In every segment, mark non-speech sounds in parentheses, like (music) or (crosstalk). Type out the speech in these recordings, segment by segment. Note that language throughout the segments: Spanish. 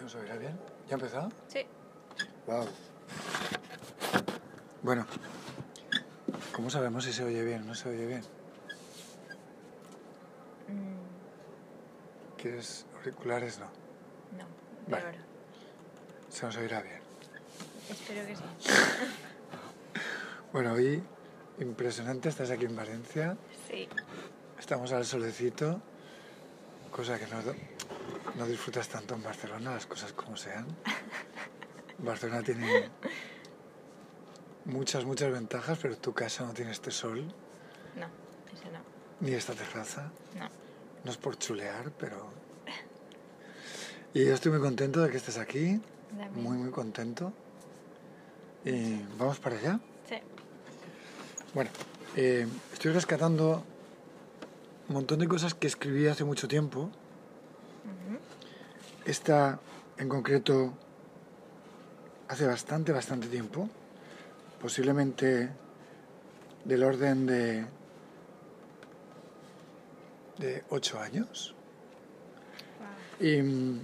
¿Se nos oirá bien? ¿Ya ha empezado? Sí. Wow. Bueno, ¿cómo sabemos si se oye bien o no se oye bien? Mm, ¿Quieres auriculares? No. no, Vale. peor. Se nos oirá bien. Espero que sí. (laughs) Bueno, hoy impresionante, estás aquí en Valencia, Sí. estamos al solecito, cosa que no, no disfrutas tanto en Barcelona, las cosas como sean. (laughs) Barcelona tiene muchas, muchas ventajas, pero tu casa no tiene este sol, No, ese no. ni esta terraza. No. No es por chulear, pero... Y yo estoy muy contento de que estés aquí, También. muy, muy contento. Y vamos para allá. Sí. Bueno, eh, estoy rescatando un montón de cosas que escribí hace mucho tiempo. Esta, en concreto, hace bastante, bastante tiempo. Posiblemente del orden de, de ocho años. Guau. Y mm,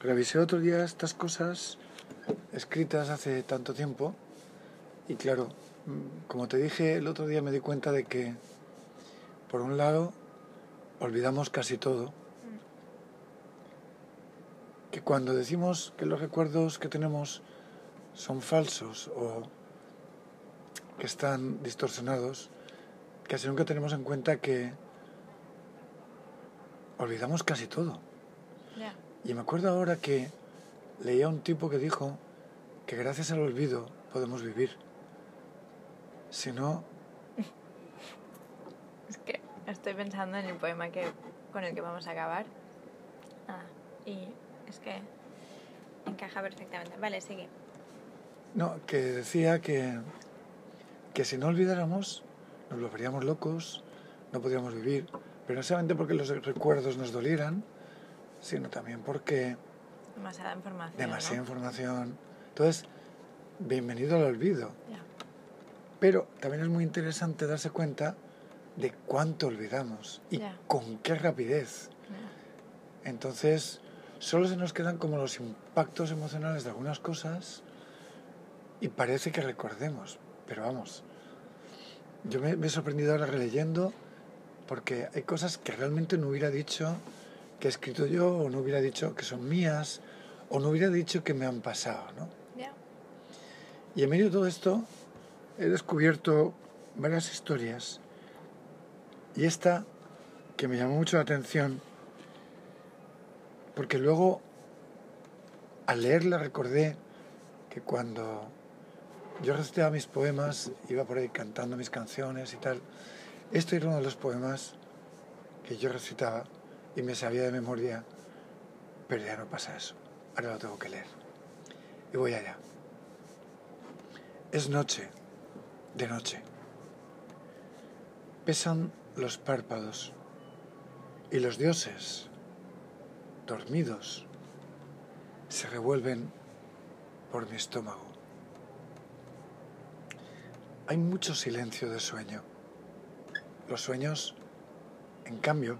revisé otro día estas cosas escritas hace tanto tiempo y claro, mm, como te dije el otro día me di cuenta de que por un lado olvidamos casi todo, que cuando decimos que los recuerdos que tenemos son falsos o que están distorsionados, casi nunca tenemos en cuenta que olvidamos casi todo. Y me acuerdo ahora que leía un tipo que dijo que gracias al olvido podemos vivir. Si no, (laughs) Es que estoy pensando en el poema que, con el que vamos a acabar. Ah, y que encaja perfectamente. Vale, sigue. no, que decía que, que si no olvidáramos, nos volveríamos locos, no podríamos vivir, pero no solamente porque los recuerdos nos dolieran, sino también porque Demasiada información. demasiada ¿no? información. Entonces, bienvenido al olvido. Pero también es muy interesante darse cuenta de cuánto olvidamos y con qué rapidez. Entonces, solo se nos quedan como los impactos emocionales de algunas cosas y parece que recordemos. Pero vamos, yo me, me he sorprendido ahora releyendo porque hay cosas que realmente no hubiera dicho que he escrito yo o no hubiera dicho que son mías o no hubiera dicho que me han pasado, ¿no? Ya. Y en medio de todo esto he descubierto varias historias y esta que me llamó mucho la atención porque luego al leerla recordé que cuando yo recitaba mis poemas, iba por ahí cantando mis canciones y tal, este era uno de los poemas que yo recitaba y me sabía de memoria, pero ya no pasa eso, ahora lo tengo que leer. Y voy allá. Es noche, de noche. Pesan los párpados y los dioses, dormidos, se revuelven por mi estómago. Hay mucho silencio de sueño. Los sueños, en cambio,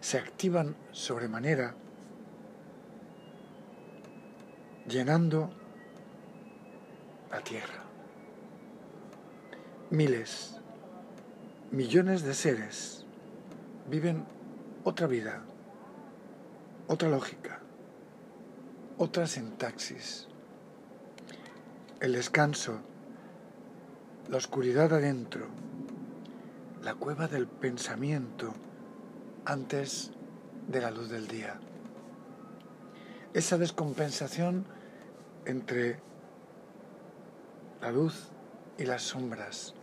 se activan sobremanera, llenando la tierra. Miles, millones de seres viven otra vida, otra lógica, otra sintaxis. El descanso, la oscuridad adentro, la cueva del pensamiento antes de la luz del día. Esa descompensación entre la luz y las sombras,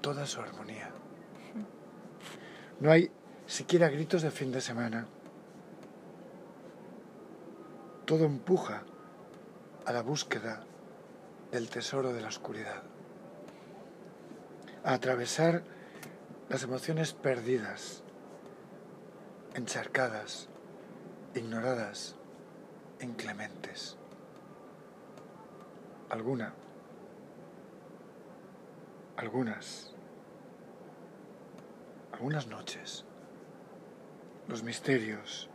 toda su armonía. No hay siquiera gritos de fin de semana. Todo empuja a la búsqueda del tesoro de la oscuridad, a atravesar las emociones perdidas, encharcadas, ignoradas, inclementes. Alguna, algunas, algunas noches, los misterios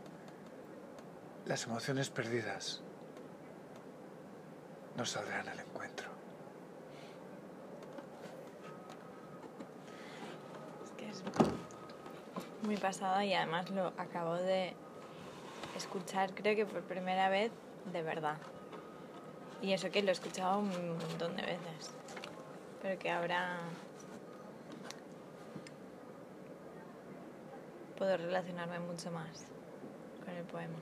las emociones perdidas nos saldrán al encuentro. Es que es muy pasada y además lo acabo de escuchar, creo que por primera vez, de verdad. Y eso que lo he escuchado un montón de veces. Pero que ahora puedo relacionarme mucho más con el poema.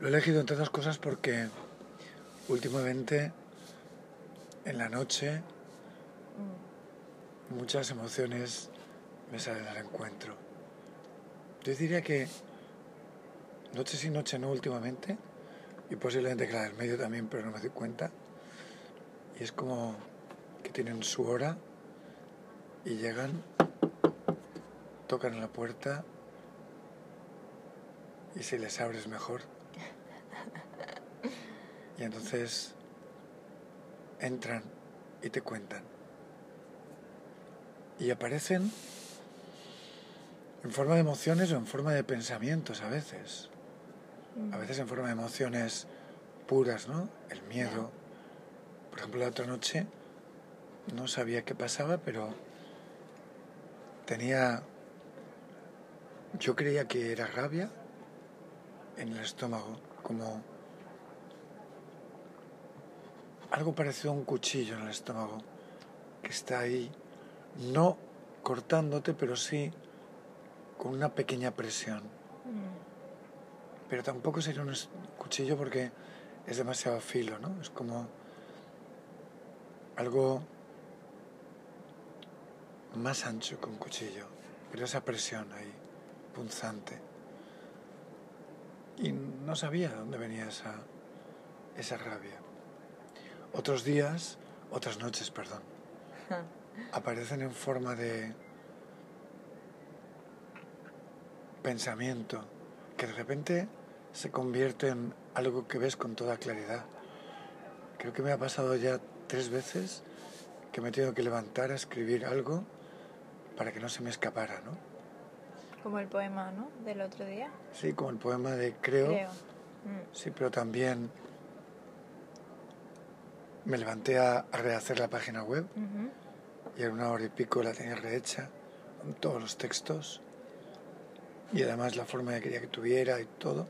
Lo he elegido entre otras cosas porque últimamente en la noche muchas emociones me salen al encuentro. Yo diría que noche sí, noche no últimamente, y posiblemente que la del medio también, pero no me doy cuenta. Y es como que tienen su hora y llegan, tocan la puerta y si les abres mejor. Y entonces entran y te cuentan. Y aparecen en forma de emociones o en forma de pensamientos a veces. A veces en forma de emociones puras, ¿no? El miedo. Por ejemplo, la otra noche no sabía qué pasaba, pero tenía... Yo creía que era rabia en el estómago, como algo parecido a un cuchillo en el estómago, que está ahí, no cortándote, pero sí con una pequeña presión. Mm. Pero tampoco sería un cuchillo porque es demasiado filo, ¿no? Es como algo más ancho que un cuchillo, pero esa presión ahí, punzante. Y no sabía de dónde venía esa, esa rabia. Otros días, otras noches, perdón, (laughs) aparecen en forma de pensamiento que de repente se convierte en algo que ves con toda claridad. Creo que me ha pasado ya tres veces que me he tenido que levantar a escribir algo para que no se me escapara, ¿no? Como el poema, ¿no? Del otro día. Sí, como el poema de Creo, Creo. Mm. sí, pero también me levanté a, a rehacer la página web y en una hora y pico la tenía rehecha con todos los textos y además la forma que quería que tuviera y todo.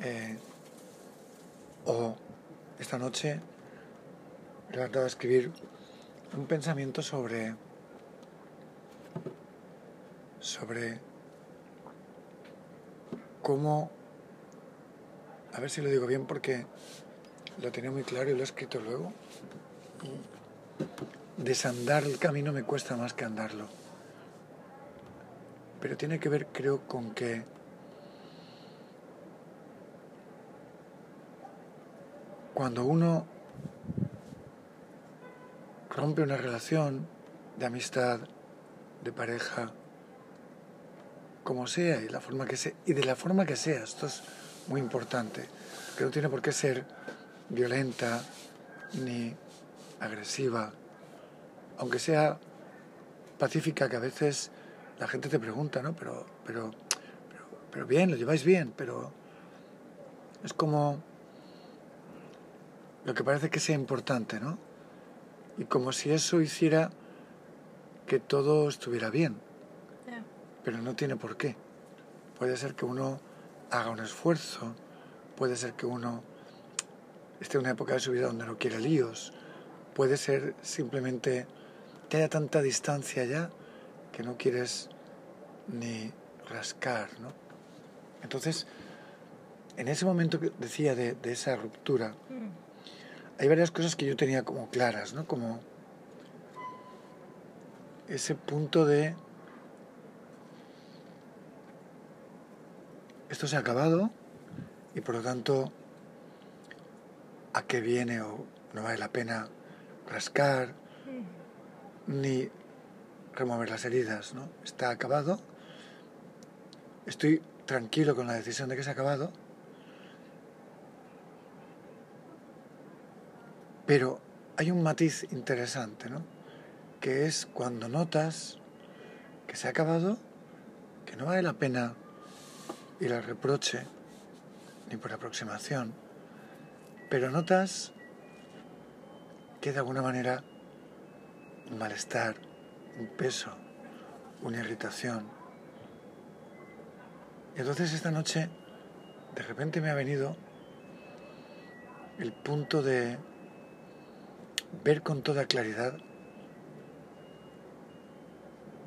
Eh, o esta noche he levantado a escribir un pensamiento sobre sobre cómo a ver si lo digo bien porque lo tenía muy claro y lo he escrito luego desandar el camino me cuesta más que andarlo. Pero tiene que ver, creo, con que cuando uno rompe una relación de amistad, de pareja, como sea y la forma que sea, y de la forma que sea, esto es muy importante, que no tiene por qué ser violenta ni agresiva, aunque sea pacífica, que a veces la gente te pregunta, ¿no? Pero, pero, pero, pero bien, lo lleváis bien, pero es como lo que parece que sea importante, ¿no? Y como si eso hiciera que todo estuviera bien, pero no tiene por qué. Puede ser que uno haga un esfuerzo, puede ser que uno esté en una época de su vida donde no quiere líos, puede ser simplemente que haya tanta distancia ya que no quieres ni rascar, ¿no? Entonces, en ese momento que decía de, de esa ruptura, Mm. Hay varias cosas que yo tenía como claras, ¿no? Como ese punto de esto se ha acabado y por lo tanto a qué viene o no vale la pena rascar ni remover las heridas, ¿no? Está acabado. Estoy tranquilo con la decisión de que se ha acabado. Pero hay un matiz interesante, ¿no? Que es cuando notas que se ha acabado, que no vale la pena ir al reproche ni por aproximación, pero notas que de alguna manera un malestar, un peso, una irritación. Y entonces esta noche de repente me ha venido el punto de ver con toda claridad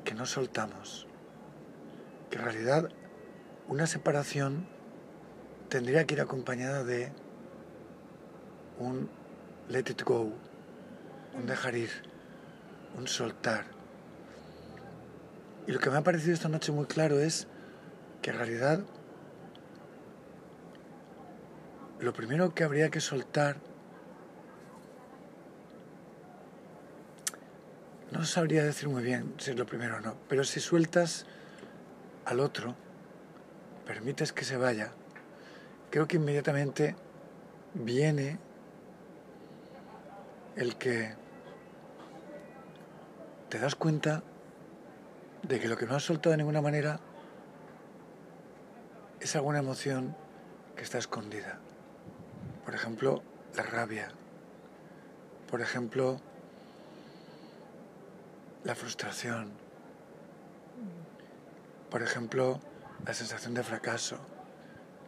que no soltamos, que en realidad una separación tendría que ir acompañada de un let it go, un dejar ir, un soltar. Y lo que me ha parecido esta noche muy claro es que en realidad lo primero que habría que soltar no sabría decir muy bien si es lo primero o no, pero si sueltas al otro, permites que se vaya, creo que inmediatamente viene el que te das cuenta de que lo que no has soltado de ninguna manera es alguna emoción que está escondida. Por ejemplo, la rabia. Por ejemplo, la frustración. Por ejemplo, la sensación de fracaso.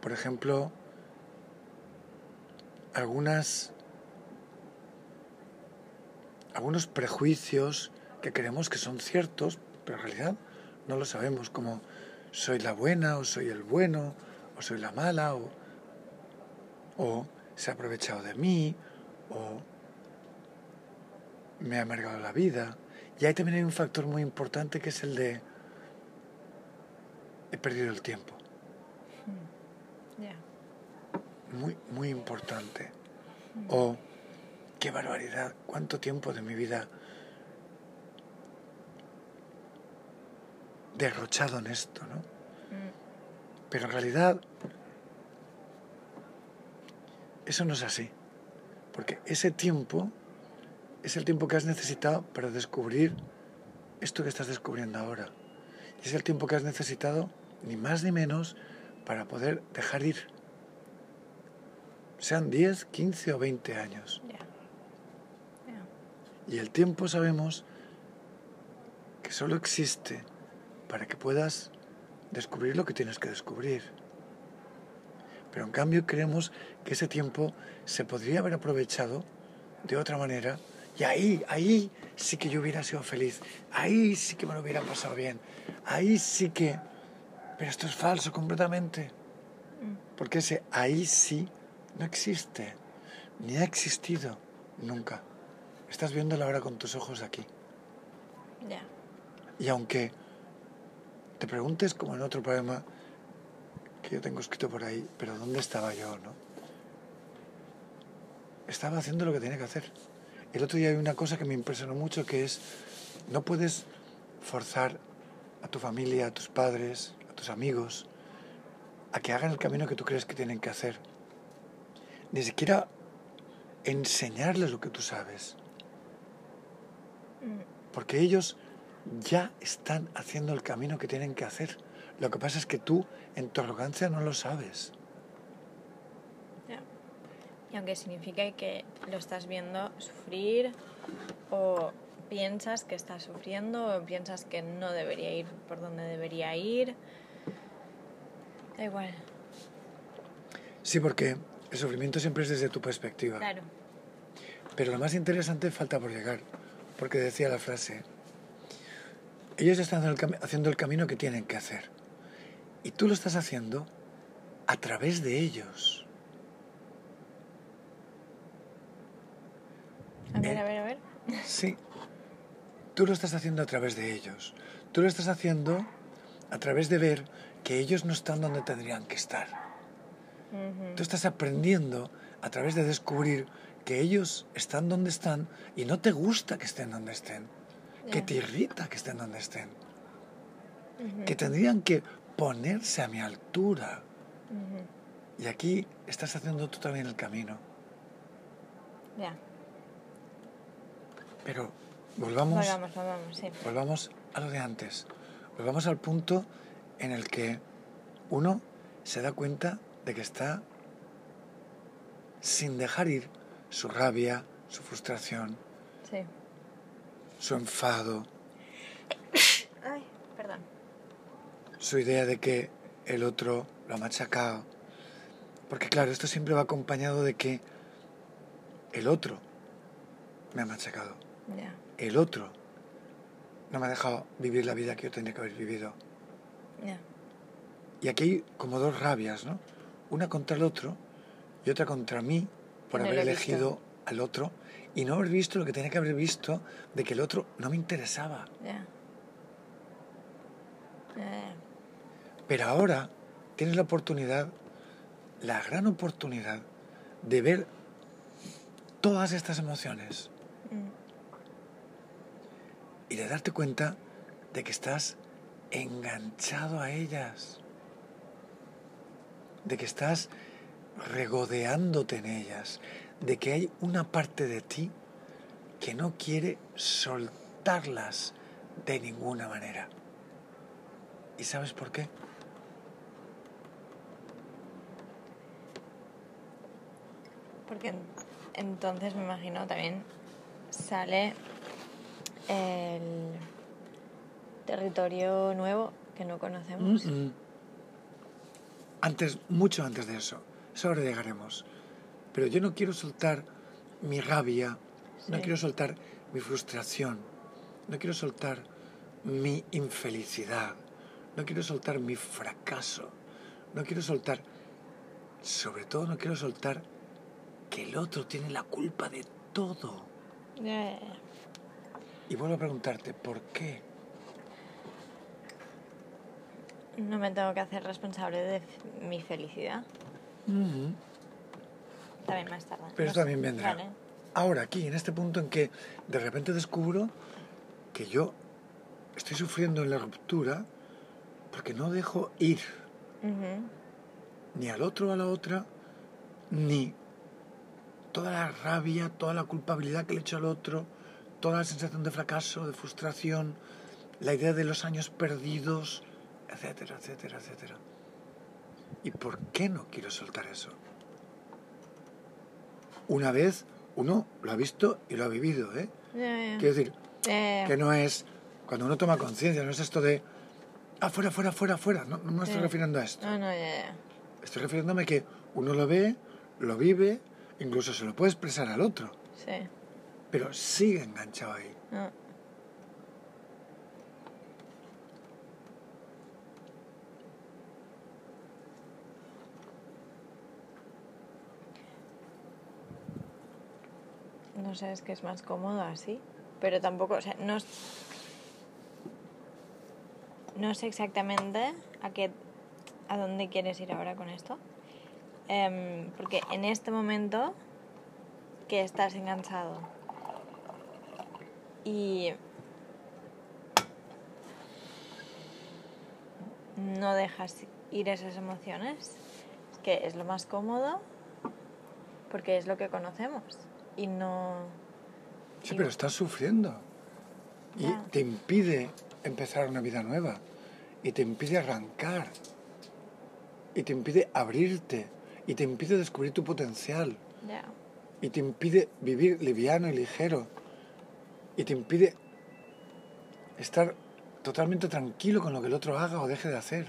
Por ejemplo, algunas algunos prejuicios que creemos que son ciertos, pero en realidad no lo sabemos, como soy la buena o soy el bueno o soy la mala o, o se ha aprovechado de mí o me ha amargado la vida. Y ahí también hay un factor muy importante que es el de he perdido el tiempo. Hmm. Muy, muy importante. O qué barbaridad, cuánto tiempo de mi vida derrochado en esto, ¿no? Mm. Pero en realidad eso no es así, porque ese tiempo es el tiempo que has necesitado para descubrir esto que estás descubriendo ahora. Y es el tiempo que has necesitado, ni más ni menos, para poder dejar ir. Sean 10, 15 o 20 años. Y el tiempo sabemos que solo existe para que puedas descubrir lo que tienes que descubrir. Pero en cambio creemos que ese tiempo se podría haber aprovechado de otra manera y ahí, ahí sí que yo hubiera sido feliz, ahí sí que me lo hubiera pasado bien, ahí sí que... Pero esto es falso completamente, porque ese ahí sí no existe, ni ha existido nunca. Estás viéndolo ahora con tus ojos aquí. Ya. Y aunque te preguntes, como en otro poema que yo tengo escrito por ahí, pero ¿dónde estaba yo, no? Estaba haciendo lo que tenía que hacer. El otro día hay una cosa que me impresionó mucho que es, no puedes forzar a tu familia, a tus padres, a tus amigos, a que hagan el camino que tú crees que tienen que hacer. Ni siquiera enseñarles lo que tú sabes. Mm. Porque ellos ya están haciendo el camino que tienen que hacer. Lo que pasa es que tú, en tu arrogancia, no lo sabes. Y aunque signifique que lo estás viendo sufrir o piensas que está sufriendo o piensas que no debería ir por donde debería ir, da igual. Sí, porque el sufrimiento siempre es desde tu perspectiva. Claro. Pero lo más interesante falta por llegar, porque decía la frase, ellos están haciendo el camino que tienen que hacer. Y tú lo estás haciendo a través de ellos. A ver, a ver, a ver. Sí. Tú lo estás haciendo a través de ellos. Tú lo estás haciendo a través de ver que ellos no están donde tendrían que estar. Tú estás aprendiendo a través de descubrir que ellos están donde están y no te gusta que estén donde estén. Que te irrita que estén donde estén. Que tendrían que ponerse a mi altura. Y aquí estás haciendo tú también el camino. Ya. Pero volvamos, Volvamos, volvamos, sí. volvamos a lo de antes. Volvamos al punto en el que uno se da cuenta de que está sin dejar ir su rabia, su frustración, Sí. su enfado, (coughs) Ay, perdón. su idea de que el otro lo ha machacado. Porque claro, esto siempre va acompañado de que el otro me ha machacado. El otro no me ha dejado vivir la vida que yo tendría que haber vivido. Y aquí hay como dos rabias, ¿no? Una contra el otro y otra contra mí por No haber visto. elegido al otro y no haber visto lo que tenía que haber visto de que el otro no me interesaba. Pero ahora tienes la oportunidad, la gran oportunidad de ver todas estas emociones. Mm. Y de darte cuenta de que estás enganchado a ellas, de que estás regodeándote en ellas, de que hay una parte de ti que no quiere soltarlas de ninguna manera. ¿Y sabes por qué? Porque en- entonces me imagino también sale el territorio nuevo que no conocemos. Mm. Antes, mucho antes de eso. Eso ahora llegaremos. Pero yo no quiero soltar mi rabia, no quiero soltar mi frustración, no quiero soltar mi infelicidad, no quiero soltar mi fracaso, no quiero soltar, sobre todo no quiero soltar que el otro tiene la culpa de todo. Ya. Y vuelvo a preguntarte, ¿por qué? No me tengo que hacer responsable de mi felicidad. También más tarde. Pero No eso sé. también vendrá. Vale. Ahora, aquí, en este punto en que de repente descubro que yo estoy sufriendo en la ruptura porque no dejo ir ni al otro o a la otra, ni toda la rabia, toda la culpabilidad que le echo al otro, toda la sensación de fracaso, de frustración, la idea de los años perdidos, etcétera, etcétera, etcétera. ¿Y por qué no quiero soltar eso? Una vez uno lo ha visto y lo ha vivido, ¿eh? Ya, ya. Quiero decir, Eh, que no es, cuando uno toma conciencia, no es esto de, ah, fuera, fuera, fuera, no, no me estoy refiriendo a esto. No, no. Estoy refiriéndome que uno lo ve, lo vive, incluso se lo puede expresar al otro, Sí. Pero sigue enganchado ahí. No. No sé, es que es más cómodo así. Pero tampoco, o sea, no, no sé exactamente a qué, a dónde quieres ir ahora con esto. Em, porque en este momento que estás enganchado y no dejas ir esas emociones, es que es lo más cómodo porque es lo que conocemos y no... Sí, y- pero estás sufriendo. Y te impide empezar una vida nueva. Y te impide arrancar. Y te impide abrirte. Y te impide descubrir tu potencial. Y te impide vivir liviano y ligero. Y te impide estar totalmente tranquilo con lo que el otro haga o deje de hacer.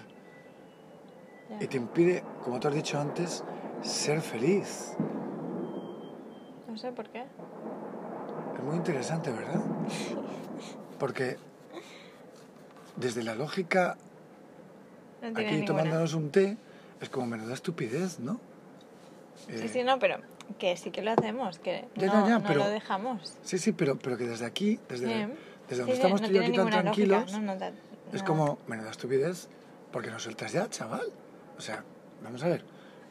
Y te impide, como tú has dicho antes, ser feliz. No sé por qué. Es muy interesante, ¿verdad? Porque desde la lógica, No aquí ninguna. tomándonos un té, es como menuda estupidez, ¿no? Sí, Eh, sí, no, pero que sí que lo hacemos, que Ya, no, ya, ya, no pero- lo dejamos. sí, sí, pero, pero que desde aquí, desde, Sí. desde Sí, donde sí, estamos tú y yo aquí tan tranquilos, lógica. Es como menuda estupidez, porque no sueltas ya, chaval. O sea, vamos a ver,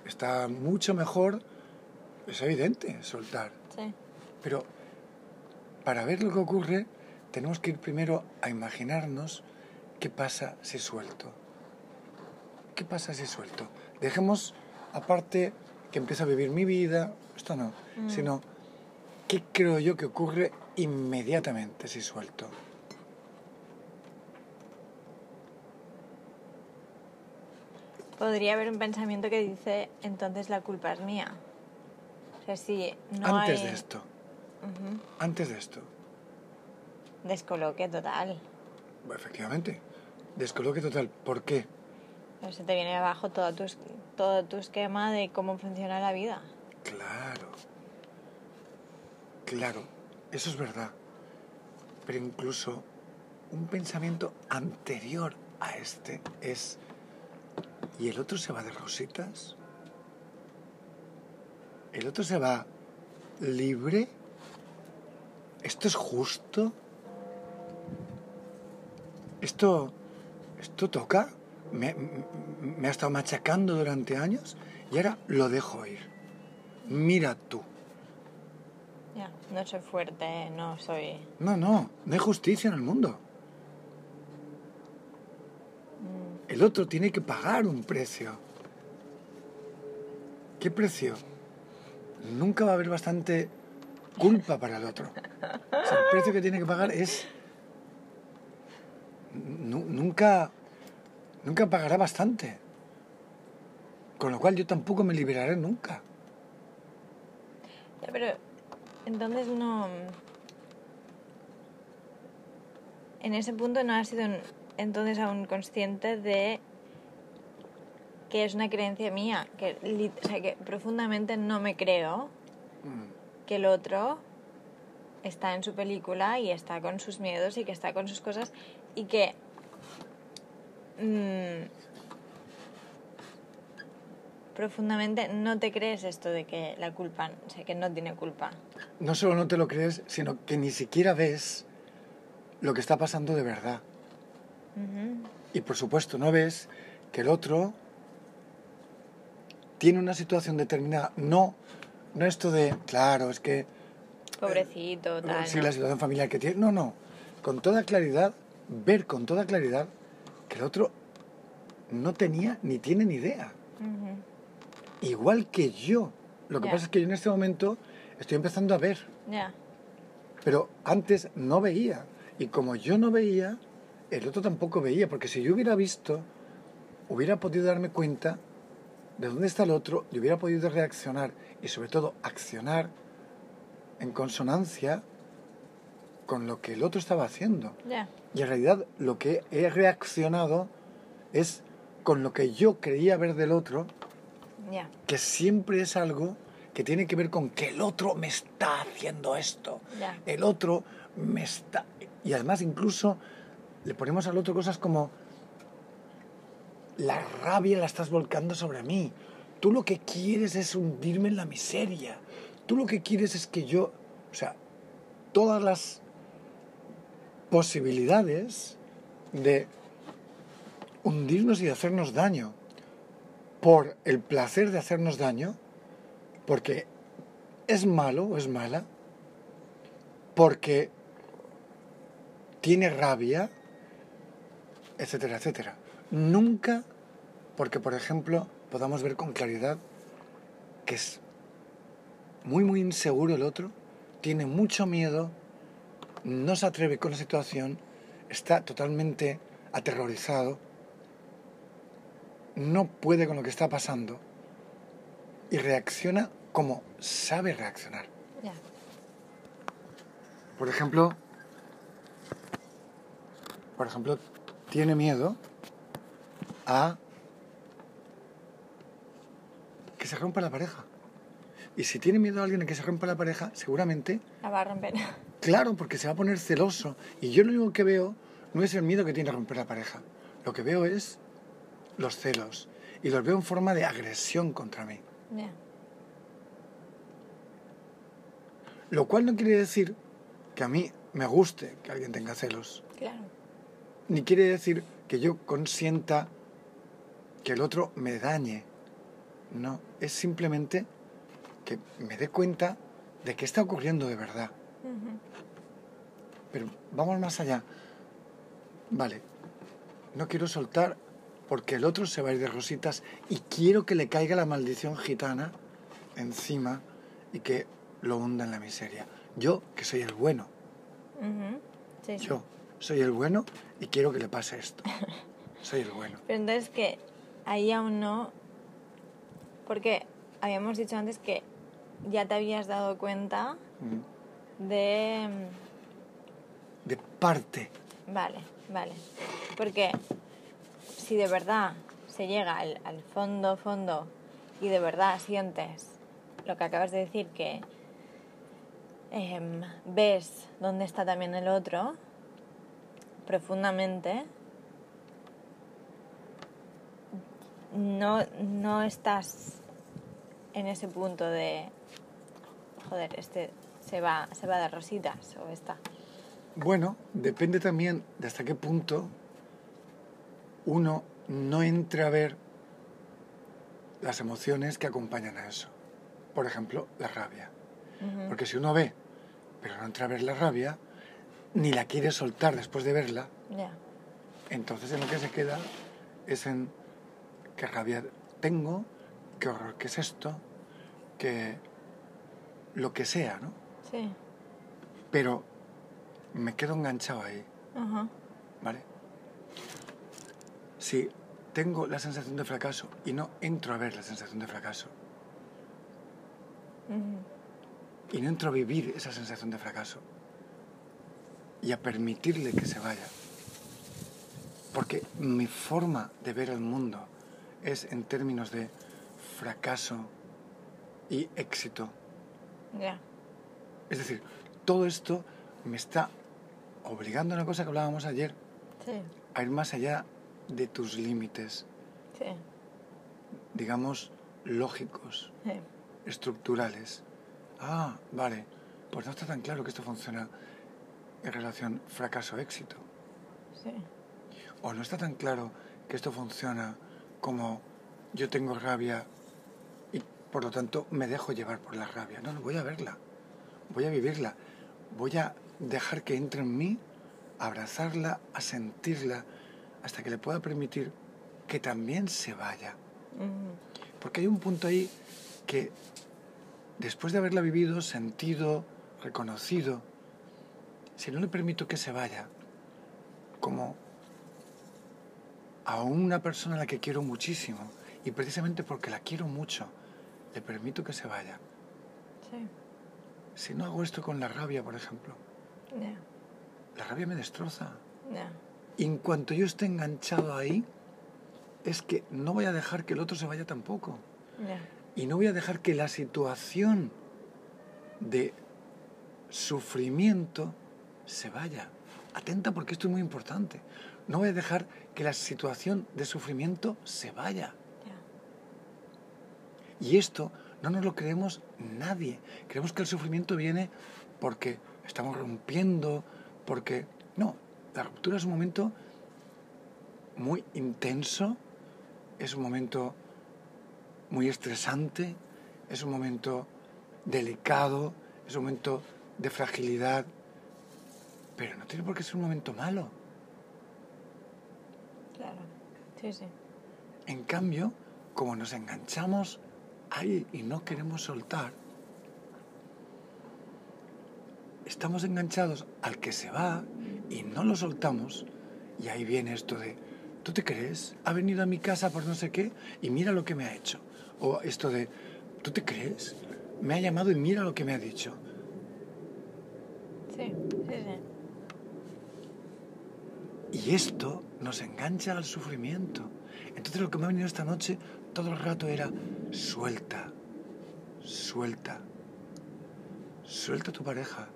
está mucho mejor, es evidente, soltar. Sí, Pero para ver lo que ocurre, tenemos que ir primero a imaginarnos qué pasa si suelto. ¿Qué pasa si suelto? Dejemos aparte que empiezo a vivir mi vida, esto no, Mm. sino qué creo yo que ocurre inmediatamente si suelto. podría haber un pensamiento que dice, entonces la culpa es mía. O sea, si no Antes hay... de esto, Ujú. antes de esto, Descoloque total. efectivamente, descoloque total. ¿Por qué? Pero se te viene abajo todo tu, todo tu esquema de cómo funciona la vida. Claro. Claro, eso es verdad. Pero incluso un pensamiento anterior a este es, ¿y el otro se va de rositas? ¿El otro se va libre? ¿Esto es justo? ¿Esto, esto toca? Me, me- me ha estado machacando durante años y ahora lo dejo ir. Mira tú. Ya, no soy fuerte, no soy... No, no, no hay justicia en el mundo. mm, El otro tiene que pagar un precio. ¿Qué precio? Nunca va a haber bastante culpa para el otro. O sea, el precio que tiene que pagar es... nu- nunca, nunca pagará bastante. Con lo cual yo tampoco me liberaré nunca. Pero entonces no... En ese punto no has sido entonces aún consciente de que es una creencia mía, que, o sea, que profundamente no me creo Mm, que el otro está en su película y está con sus miedos y que está con sus cosas y que mm, profundamente no te crees esto de que la culpa, o sea, que no tiene culpa. No solo no te lo crees, sino que ni siquiera ves lo que está pasando de verdad. Y por supuesto, no ves que el otro tiene una situación determinada. No, no esto de, claro, es que Pobrecito, tal. sí, ¿no? la situación familiar que tiene. No, no. Con toda claridad, ver con toda claridad que el otro no tenía ni tiene ni idea. Igual que yo. Lo que pasa es que yo en este momento estoy empezando a ver. Ya, Pero antes no veía. Y como yo no veía, el otro tampoco veía. Porque si yo hubiera visto, hubiera podido darme cuenta de dónde está el otro y hubiera podido reaccionar y sobre todo accionar en consonancia con lo que el otro estaba haciendo. Y en realidad lo que he reaccionado es con lo que yo creía ver del otro, Que siempre es algo que tiene que ver con que el otro me está haciendo esto el otro me está... Y además incluso le ponemos al otro cosas como la rabia la estás volcando sobre mí. Tú lo que quieres es hundirme en la miseria. Tú lo que quieres es que yo... O sea, todas las posibilidades de hundirnos y de hacernos daño por el placer de hacernos daño, porque es malo o es mala, porque tiene rabia, etcétera, etcétera. Nunca porque, por ejemplo, podamos ver con claridad que es muy, muy inseguro el otro, tiene mucho miedo, no se atreve con la situación, está totalmente aterrorizado, no puede con lo que está pasando y reacciona como sabe reaccionar. Por ejemplo, por ejemplo, tiene miedo a que se rompa la pareja. Y si tiene miedo a alguien a que se rompa la pareja, seguramente, La va a romper. (laughs) claro, porque se va a poner celoso. Y yo lo único que veo no es el miedo que tiene a romper la pareja. Lo que veo es los celos. Y los veo en forma de agresión contra mí. Lo cual no quiere decir que a mí me guste que alguien tenga celos. Claro. ni quiere decir que yo consienta que el otro me dañe. No, es simplemente que me dé cuenta de qué está ocurriendo de verdad. Pero vamos más allá. Vale, no quiero soltar porque el otro se va a ir de rositas y quiero que le caiga la maldición gitana encima y que lo hunda en la miseria. Yo, que soy el bueno, Ujú. Sí, sí. yo soy el bueno y quiero que le pase esto. (laughs) Soy el bueno. Pero entonces que ahí aún no, porque habíamos dicho antes que ya te habías dado cuenta Mm. de... De parte. Vale, vale. Porque si de verdad se llega al, fondo, fondo, y de verdad sientes lo que acabas de decir, que em, ves dónde está también el otro, profundamente, no, no estás en ese punto de, joder, este se va, se va de rositas o está. Bueno, depende también de hasta qué punto uno no entre a ver las emociones que acompañan a eso. Por ejemplo, la rabia. Porque si uno ve, pero no entra a ver la rabia, ni la quiere soltar después de verla, entonces en lo que se queda es en qué rabia tengo, qué horror que es esto, que lo que sea, ¿no? sí. Pero me quedo enganchado ahí. ¿vale? Si tengo la sensación de fracaso y no entro a ver la sensación de fracaso, y no entro a vivir esa sensación de fracaso y a permitirle que se vaya. Porque mi forma de ver el mundo es en términos de fracaso y éxito. Ya. Es decir, todo esto me está obligando a una cosa que hablábamos ayer, Sí, a ir más allá de tus límites, sí, digamos, lógicos, sí. estructurales. Ah, vale, pues no está tan claro que esto funciona en relación fracaso-éxito. sí. O no está tan claro que esto funciona como yo tengo rabia y por lo tanto me dejo llevar por la rabia. No, no, voy a verla, voy a vivirla, voy a dejar que entre en mí, abrazarla, a sentirla, hasta que le pueda permitir que también se vaya. Porque hay un punto ahí que después de haberla vivido, sentido, reconocido, si no le permito que se vaya, como a una persona a la que quiero muchísimo, y precisamente porque la quiero mucho, le permito que se vaya. Sí, Si no hago esto con la rabia, por ejemplo, la rabia me destroza. ya. Y en cuanto yo esté enganchado ahí, es que no voy a dejar que el otro se vaya tampoco. Y no voy a dejar que la situación de sufrimiento se vaya. Atenta porque esto es muy importante. No voy a dejar que la situación de sufrimiento se vaya. ya. Y esto no nos lo creemos nadie. Creemos que el sufrimiento viene porque estamos rompiendo, porque... No, la ruptura es un momento muy intenso, es un momento muy estresante, es un momento delicado, es un momento de fragilidad, pero no tiene por qué ser un momento malo. Claro. Sí, sí. En cambio, como nos enganchamos ahí y no queremos soltar, estamos enganchados al que se va y no lo soltamos, y ahí viene esto de, ¿tú te crees? Ha venido a mi casa por no sé qué y mira lo que me ha hecho. O esto de, ¿tú te crees? Me ha llamado y mira lo que me ha dicho. Sí, sí, sí. Y esto nos engancha al sufrimiento. Entonces lo que me ha venido esta noche todo el rato era suelta, suelta, suelta a tu pareja,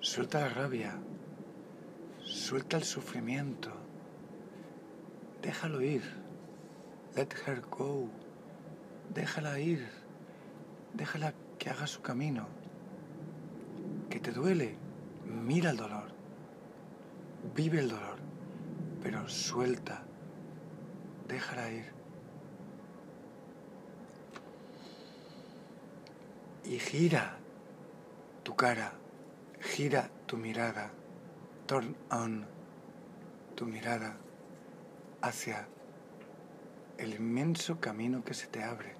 suelta la rabia, suelta el sufrimiento, déjalo ir, let her go, déjala ir, déjala que haga su camino, que te duele, mira el dolor. Vive el dolor, pero suelta, déjala ir. Y gira tu cara, gira tu mirada, turn on tu mirada hacia el inmenso camino que se te abre.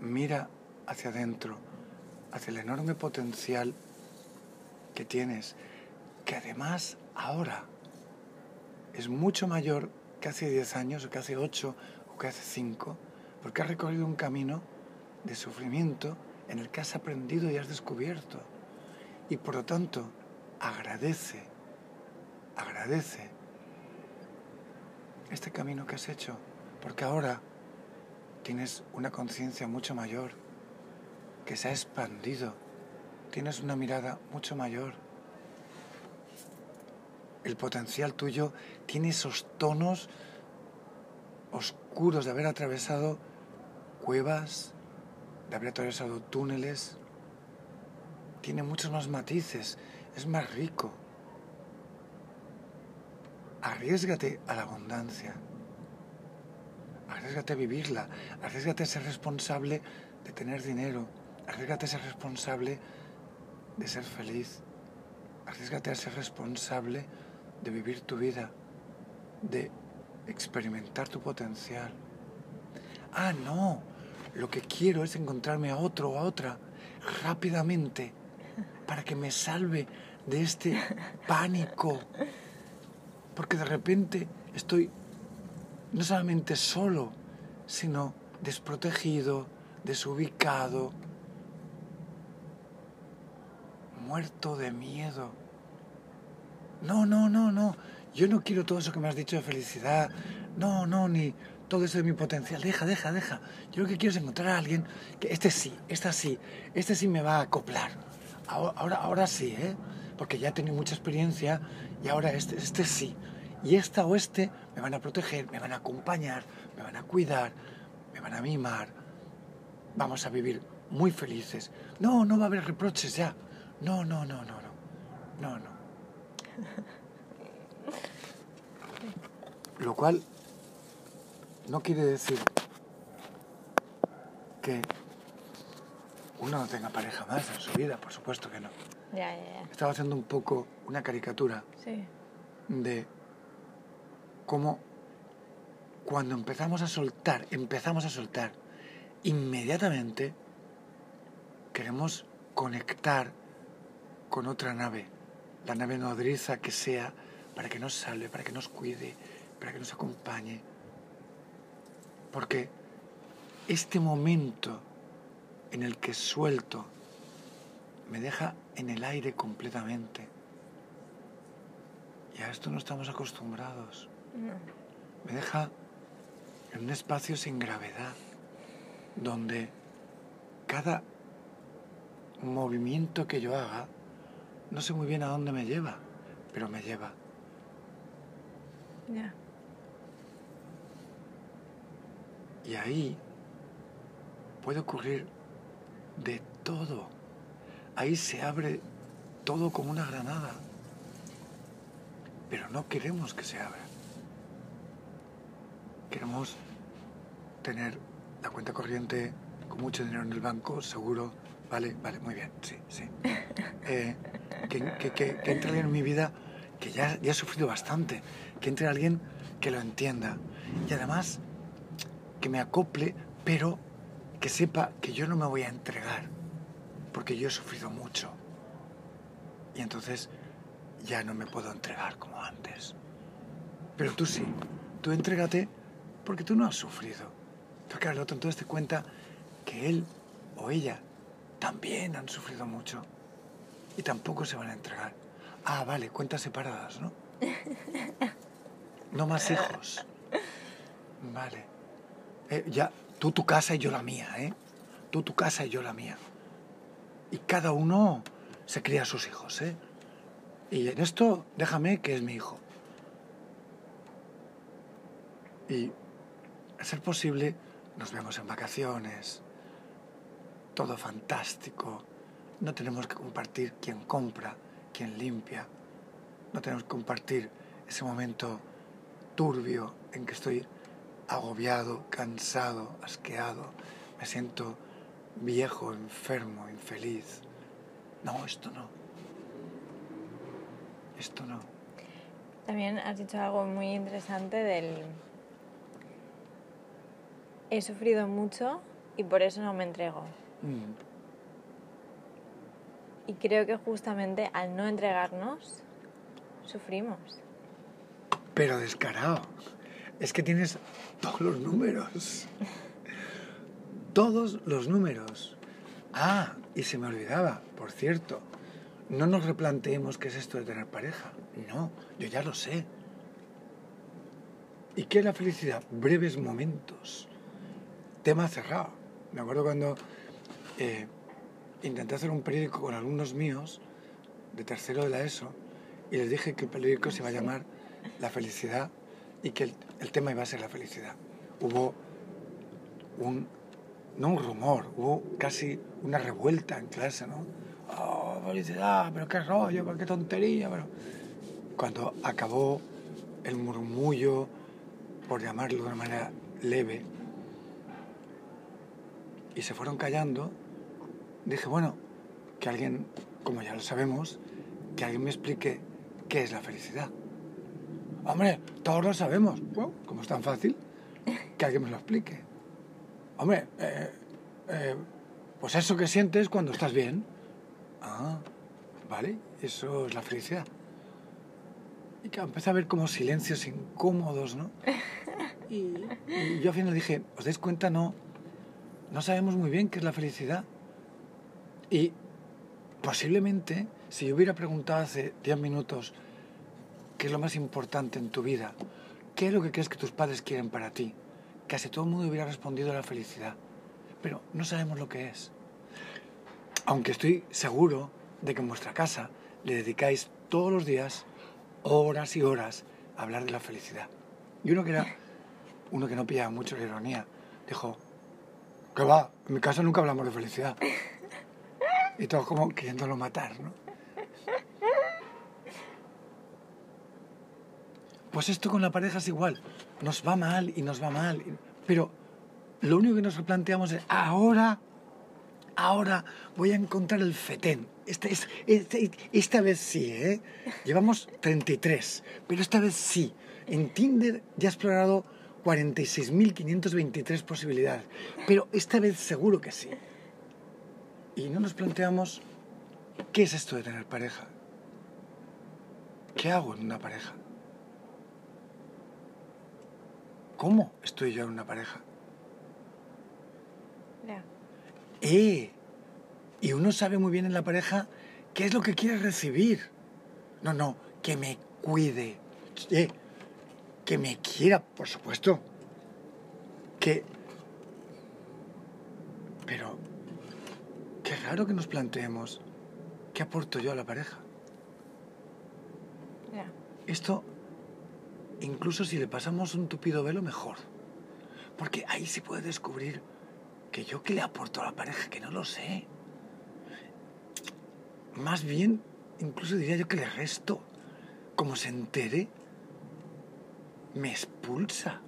Mira hacia adentro, hacia el enorme potencial que tienes que además ahora es mucho mayor que hace 10 años, o que hace 8, o que hace 5, porque has recorrido un camino de sufrimiento en el que has aprendido y has descubierto. Y por lo tanto, agradece, agradece este camino que has hecho, porque ahora tienes una conciencia mucho mayor, que se ha expandido, tienes una mirada mucho mayor. El potencial tuyo tiene esos tonos oscuros de haber atravesado cuevas, de haber atravesado túneles. Tiene muchos más matices, es más rico. Arriesgate a la abundancia. Arriesgate a vivirla. Arriesgate a ser responsable de tener dinero. Arriesgate a ser responsable de ser feliz. Arriesgate a ser responsable de vivir tu vida, de experimentar tu potencial. Ah, no, lo que quiero es encontrarme a otro o a otra rápidamente para que me salve de este pánico. Porque de repente estoy no solamente solo, sino desprotegido, desubicado, muerto de miedo. No, no, no, no. Yo no quiero todo eso que me has dicho de felicidad. No, no, ni todo eso de mi potencial. Deja, deja, deja. Yo lo que quiero es encontrar a alguien que este sí, esta sí, este sí me va a acoplar. Ahora, ahora, sí, ¿eh? Porque ya he tenido mucha experiencia y ahora este, este sí. Y esta o este me van a proteger, me van a acompañar, me van a cuidar, me van a mimar. Vamos a vivir muy felices. No, no va a haber reproches ya. No, no, no, no, no. No, no. Lo cual no quiere decir que uno no tenga pareja más en su vida, por supuesto que no. Ya, ya, ya. Estaba haciendo un poco una caricatura Sí. de cómo cuando empezamos a soltar, empezamos a soltar, inmediatamente queremos conectar con otra nave, la nave nodriza que sea, para que nos salve, para que nos cuide, para que nos acompañe. Porque este momento en el que suelto me deja en el aire completamente. Y a esto no estamos acostumbrados. No. Me deja en un espacio sin gravedad, donde cada movimiento que yo haga, no sé muy bien a dónde me lleva, pero me lleva. Ya. Y ahí puede ocurrir todo. Ahí se abre todo como una granada. Pero no queremos que se abra. Queremos tener la cuenta corriente con mucho dinero en el banco, seguro. Vale, vale, muy bien, sí, sí. (laughs) Eh, que, que, que, que entre alguien en mi vida que ya, ya he sufrido bastante. Que entre alguien que lo entienda. Y además que me acople, pero que sepa que yo no me voy a entregar, porque yo he sufrido mucho. Y entonces ya no me puedo entregar como antes. Pero tú sí, tú entrégate porque tú no has sufrido. Tú que el otro entonces te cuenta que él o ella también han sufrido mucho y tampoco se van a entregar. Ah, vale, cuentas separadas, ¿no? No más hijos. Vale. Eh, ya, tú tu casa y yo la mía, ¿eh? Tú tu casa y yo la mía. Y cada uno se cría a sus hijos, ¿eh? Y en esto, déjame que es mi hijo. Y, a ser posible, nos vemos en vacaciones. Todo fantástico. No tenemos que compartir quién compra, quién limpia. No tenemos que compartir ese momento turbio en que estoy agobiado, cansado, asqueado, me siento viejo, enfermo, infeliz. No, esto no. Esto no. También has dicho algo muy interesante del... He sufrido mucho y por eso no me entrego. Mm, Y creo que justamente al no entregarnos, sufrimos. pero descarado. Es que tienes todos los números. (laughs) Todos los números. Ah, y se me olvidaba, por cierto, no nos replanteemos qué es esto de tener pareja. No, yo ya lo sé. ¿Y qué es la felicidad? Breves momentos. Tema cerrado. Me acuerdo cuando eh, intenté hacer un periódico con alumnos míos de tercero de la ESO y les dije que el periódico se iba a llamar La felicidad y que el, el tema iba a ser la felicidad. Hubo un, no un rumor, hubo casi una revuelta en clase, ¿no? Oh, felicidad, pero qué rollo, pero qué tontería, pero... Cuando acabó el murmullo, por llamarlo de una manera leve, y se fueron callando, dije, bueno, que alguien, como ya lo sabemos, que alguien me explique qué es la felicidad. Hombre, todos lo sabemos. Como es tan fácil, que alguien me lo explique. Hombre, eh, eh, pues eso que sientes cuando estás bien. Ah, vale, eso es la felicidad. Y que empecé a ver como silencios incómodos, ¿no? (laughs) Y, y yo al final dije, ¿os dais cuenta? No, no sabemos muy bien qué es la felicidad. Y posiblemente, si yo hubiera preguntado hace 10 minutos qué es lo más importante en tu vida, qué es lo que crees que tus padres quieren para ti, casi todo el mundo hubiera respondido a la felicidad. Pero no sabemos lo que es. Aunque estoy seguro de que en vuestra casa le dedicáis todos los días horas y horas a hablar de la felicidad. Y uno que era, uno que no pillaba mucho la ironía, dijo, que va, en mi casa nunca hablamos de felicidad. (laughs) Y todos como queriéndolo matar, ¿no? Pues esto con la pareja es igual. Nos va mal y nos va mal. Pero lo único que nos planteamos es, ahora, ahora voy a encontrar el fetén. Esta, es, esta, esta vez sí, ¿eh? Llevamos 33, pero esta vez sí. En Tinder ya he explorado 46.523 posibilidades, pero esta vez seguro que sí. Y no nos planteamos, ¿qué es esto de tener pareja? ¿Qué hago en una pareja? ¿Cómo estoy yo en una pareja? Ya. ¡Eh! Y uno sabe muy bien en la pareja qué es lo que quiere recibir. No, no, que me cuide. Eh, que me quiera, por supuesto. Que... Pero... Qué raro que nos planteemos qué aporto yo a la pareja. Ya. Esto, incluso si le pasamos un tupido velo, mejor. Porque ahí se puede descubrir que yo qué le aporto a la pareja, que no lo sé. Más bien, incluso diría yo que le resto. Como se entere, me expulsa.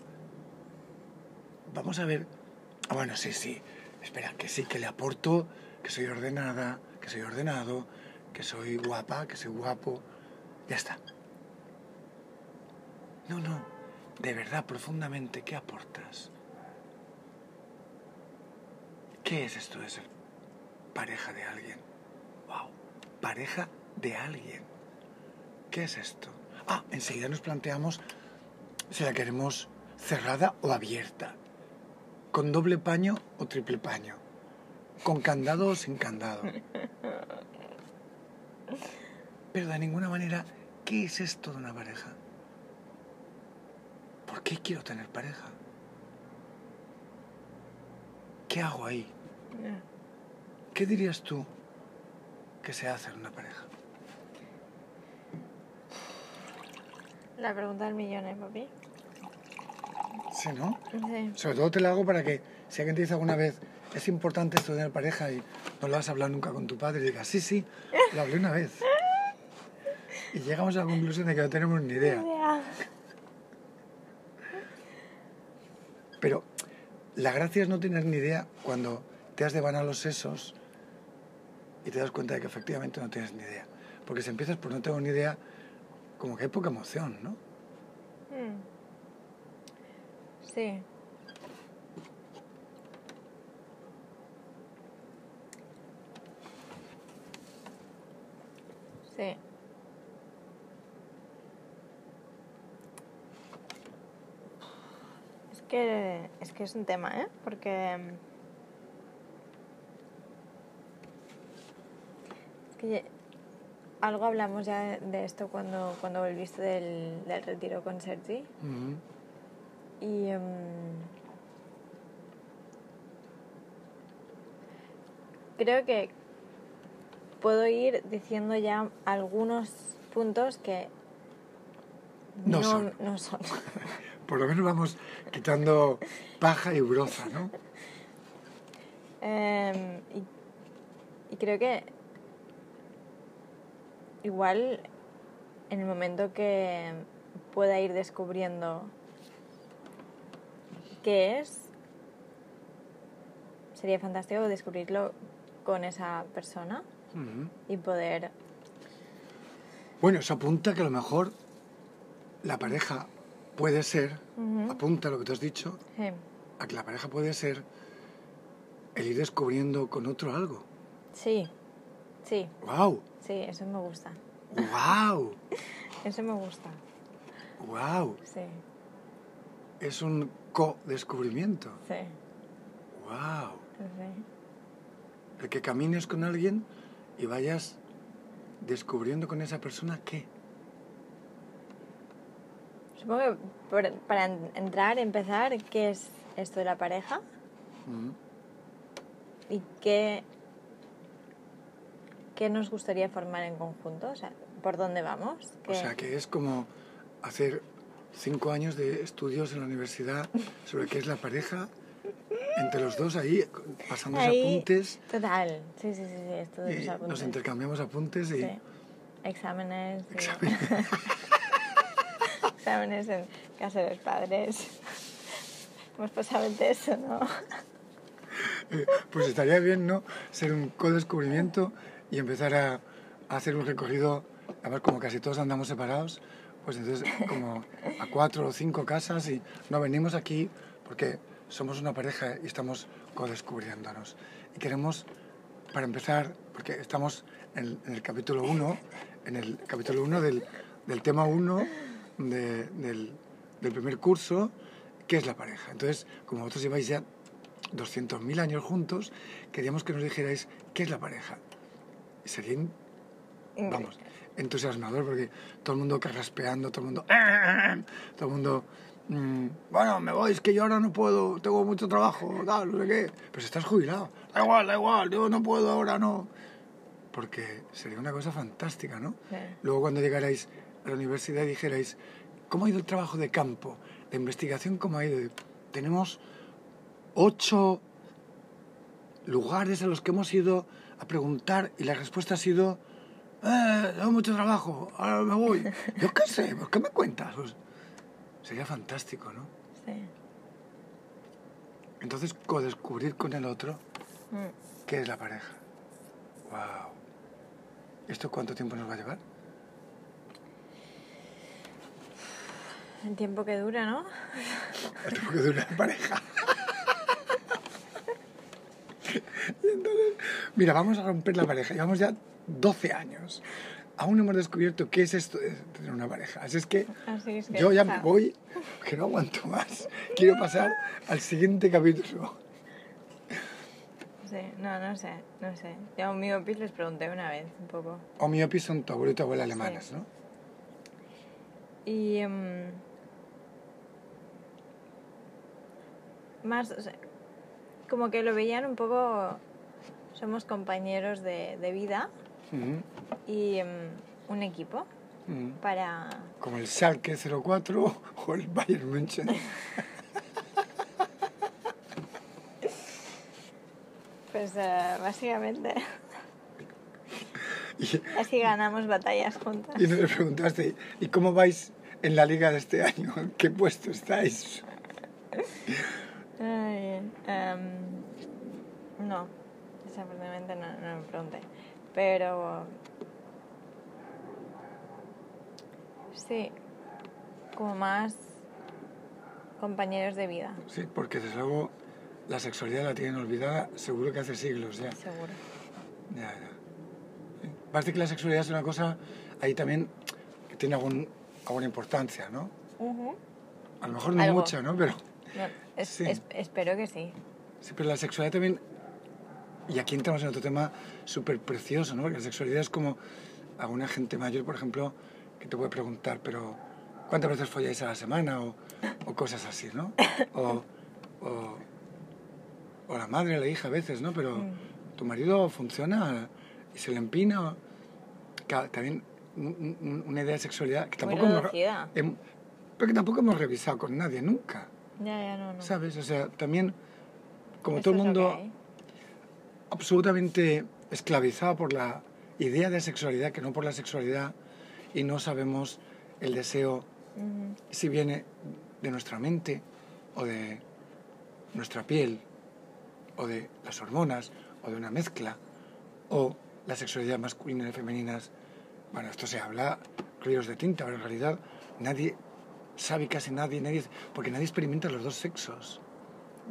Vamos a ver. Ah, bueno, sí, sí. Espera, que sí, que le aporto, que soy ordenada, que soy ordenado, que soy guapa, que soy guapo. Ya está. No, no. De verdad, profundamente, ¿qué aportas? ¿Qué es esto de ser pareja de alguien? ¡Wow! Pareja de alguien. ¿Qué es esto? Ah, enseguida nos planteamos si la queremos cerrada o abierta, con doble paño o triple paño, con candado o sin candado. (laughs) Pero de ninguna manera, ¿qué es esto de una pareja? ¿Por qué quiero tener pareja? ¿Qué hago ahí? ¿Qué dirías tú que se hace en una pareja? La pregunta del millón, ¿eh, papi? Sí, ¿no? Sí. Sobre todo te la hago para que si alguien te dice alguna vez es importante esto de tener pareja y no lo has hablado nunca con tu padre, y digas, sí, sí, lo hablé una vez. (laughs) Y llegamos a la conclusión de que no tenemos ni idea. Pero la gracia es no tener ni idea cuando te has devanado los sesos y te das cuenta de que efectivamente no tienes ni idea. Porque si empiezas por no tengo ni idea, como que hay poca emoción, ¿no? Mm. Sí. Sí. Que es que es un tema, ¿eh? Porque mm, es que algo hablamos ya de esto cuando cuando volviste del, del retiro con Sergi Ujú. y mm, creo que puedo ir diciendo ya algunos puntos que No son. no son. (laughs) Por lo menos vamos quitando paja y broza, ¿no? Em, y, y creo que igual en el momento que pueda ir descubriendo qué es, sería fantástico descubrirlo con esa persona y poder... Bueno, eso apunta que a lo mejor la pareja puede ser, Ujú. apunta lo que tú has dicho, Sí, a que la pareja puede ser el ir descubriendo con otro algo. sí, sí, ¡Wow! sí, eso me gusta. ¡Wow! (laughs) Eso me gusta, ¡Wow! sí, Es un co-descubrimiento. sí, ¡Wow! sí. El que camines con alguien y vayas descubriendo con esa persona qué. Supongo que para en- entrar, empezar, ¿qué es esto de la pareja? Ujú. ¿Y qué, qué nos gustaría formar en conjunto? O sea, ¿por dónde vamos? O ¿Qué- sea que es como hacer cinco años de estudios en la universidad sobre qué es la pareja, entre los dos ahí, pasándose Ahí- apuntes, Total, sí, sí, sí, sí, y los apuntes. nos intercambiamos apuntes y... Sí. Exámenes. sí. Exámenes. (laughs) Exámenes en casa de los padres. (laughs) Hemos pasado el test, ¿no? Eh, Pues estaría bien, ¿no? Ser un co-descubrimiento y empezar a, a hacer un recorrido, a ver, como casi todos andamos separados, pues entonces como a cuatro o cinco casas y no venimos aquí porque somos una pareja y estamos co-descubriéndonos. Y queremos, para empezar, porque estamos en, el capítulo 1, en el capítulo 1 del, del tema 1 de- del, del primer curso, que es la pareja. Entonces, como vosotros lleváis ya 200.000 años juntos, queríamos que nos dijerais qué es la pareja. Sería, vamos, entusiasmador porque todo el mundo carraspeando, todo el mundo... Todo el mundo... mm, bueno, me voy, es que yo ahora no puedo, tengo mucho trabajo, tal, no sé qué. Pero si estás jubilado, da igual, da igual, yo no puedo ahora, no. Porque sería una cosa fantástica, ¿no? Sí. Luego cuando llegarais a la universidad y dijerais, ¿cómo ha ido el trabajo de campo? La investigación, ¿cómo ha ido? Tenemos ocho lugares a los que hemos ido a preguntar y la respuesta ha sido, eh, tengo mucho trabajo, ahora me voy. (laughs) Yo qué sé, pues, ¿qué me cuentas? Pues, sería fantástico, ¿no? Sí. Entonces, co-descubrir con el otro Mm. qué es la pareja. ¡Wow! ¿Esto cuánto tiempo nos va a llevar? El tiempo que dura, ¿no? El tiempo que dura la pareja. Y entonces, mira, vamos a romper la pareja. Llevamos ya 12 años. Aún no hemos descubierto qué es esto de tener una pareja. Así es que Así es que yo ya me voy, que no aguanto más. Quiero pasar al siguiente capítulo. Sí, no, no sé, no sé. Yo a mi opis les pregunté una vez un poco. Opi son tu abuelo y tu abuela alemanas, ¿no? Y... em, más, o sea, como que lo veían un poco... Somos compañeros de, de vida y em, un equipo para... Como el Schalke 04 (laughs) o el Bayern München. (laughs) Pues eh, básicamente (laughs) Y, así ganamos batallas juntas. y nos preguntaste, ¿y cómo vais en la liga de este año? ¿En qué puesto estáis? Ay, em, no, desafortunadamente no, no me pregunté. Pero sí, como más compañeros de vida, Sí, porque desde luego la sexualidad la tienen olvidada seguro que hace siglos ya. seguro. Ya, ya. Parece que la sexualidad es una cosa ahí también que tiene algún, alguna importancia, ¿no? A lo mejor no Algo. mucha, ¿no? Pero No, es- Sí. es- espero que sí. Sí, pero la sexualidad también, y aquí entramos en otro tema súper precioso, ¿no? Porque la sexualidad es como a una gente mayor, por ejemplo, que te puede preguntar, pero ¿cuántas veces folláis a la semana? O, o cosas así, ¿no? O, o, o la madre, la hija a veces, ¿no? Pero Mm. tu marido funciona y se le empina. también un- un- una idea de sexualidad que Muy tampoco hemos, reducida. hem- pero que tampoco hemos revisado con nadie nunca, Ya, ya, no, no. ¿sabes? O sea, también como Esto todo el mundo absolutamente esclavizado por la idea de sexualidad que no por la sexualidad y no sabemos el deseo si viene de nuestra mente o de nuestra piel o de las hormonas o de una mezcla o la sexualidad masculina y femenina. Bueno, esto se habla ríos de tinta, pero en realidad nadie sabe casi nadie, nadie porque nadie experimenta los dos sexos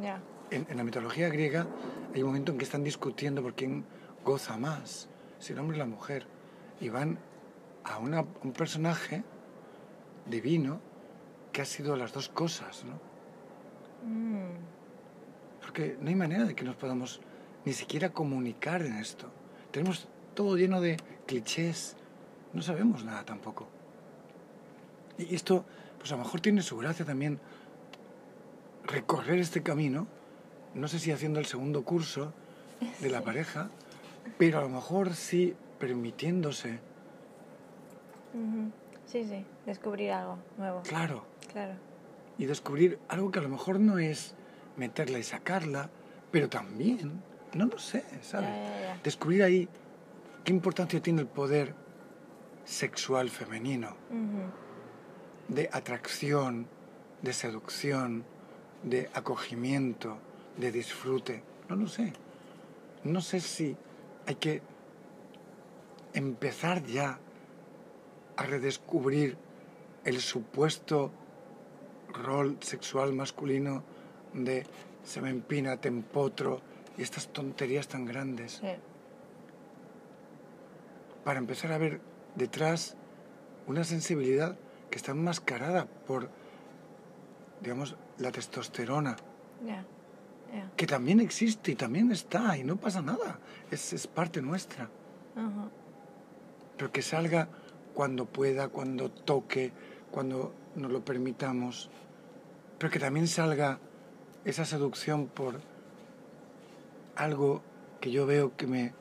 Ya. en, en la mitología griega hay un momento en que están discutiendo por quién goza más, si el hombre o la mujer. Y van a una- un personaje divino que ha sido las dos cosas, ¿no? Mm. Porque no hay manera de que nos podamos ni siquiera comunicar en esto. Tenemos todo lleno de clichés, no sabemos nada tampoco. Y esto, pues a lo mejor tiene su gracia también recorrer este camino, no sé si haciendo el segundo curso de la (laughs) pareja, pero a lo mejor sí permitiéndose. Sí, sí. Descubrir algo nuevo. claro, Claro. y descubrir algo que a lo mejor no es meterla y sacarla, pero también, no lo sé, ¿sabes? Ya, ya, ya. Descubrir ahí qué importancia tiene el poder sexual femenino, Ujú. De atracción, de seducción, de acogimiento, de disfrute. No lo sé. No sé si hay que empezar ya a redescubrir el supuesto rol sexual masculino de se me empina, te empotro y estas tonterías tan grandes Sí. para empezar a ver detrás una sensibilidad que está enmascarada por, digamos, la testosterona. Ya. que también existe y también está y no pasa nada, es, es parte nuestra, Ajá. pero que salga cuando pueda, cuando toque, cuando nos lo permitamos, pero que también salga esa seducción por algo que yo veo que me,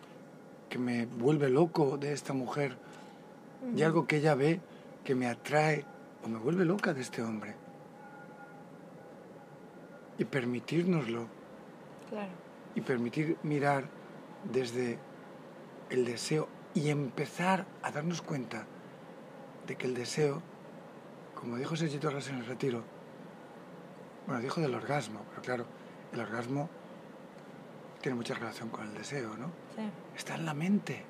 que me vuelve loco de esta mujer y algo que ella ve que me atrae o me vuelve loca de este hombre. Y permitírnoslo Claro. y permitir mirar desde el deseo y empezar a darnos cuenta de que el deseo, como dijo Sergito Arras en el retiro, bueno, dijo del orgasmo, pero claro, el orgasmo tiene mucha relación con el deseo, ¿no? Sí. está en la mente.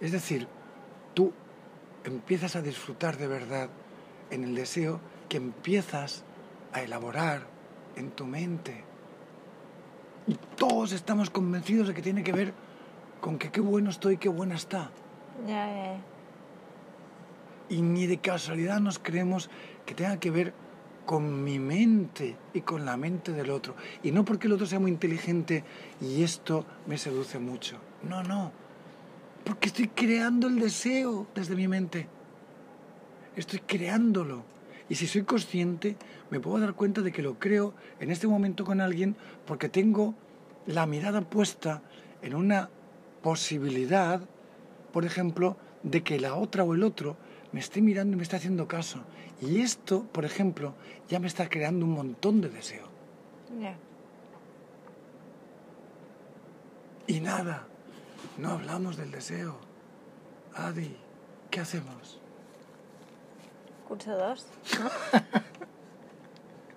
Es decir, tú empiezas a disfrutar de verdad en el deseo que empiezas a elaborar en tu mente. Y todos estamos convencidos de que tiene que ver con que qué bueno estoy, qué buena está. Ya, ya. Y ni de casualidad nos creemos que tenga que ver con mi mente y con la mente del otro. Y no porque el otro sea muy inteligente y esto me seduce mucho. No, no. Porque estoy creando el deseo desde mi mente. Estoy creándolo. Y si soy consciente, me puedo dar cuenta de que lo creo en este momento con alguien porque tengo la mirada puesta en una posibilidad, por ejemplo, de que la otra o el otro me esté mirando y me esté haciendo caso. Y esto, por ejemplo, ya me está creando un montón de deseo. Y nada, no hablamos del deseo. Adi, ¿qué hacemos? Curso 2.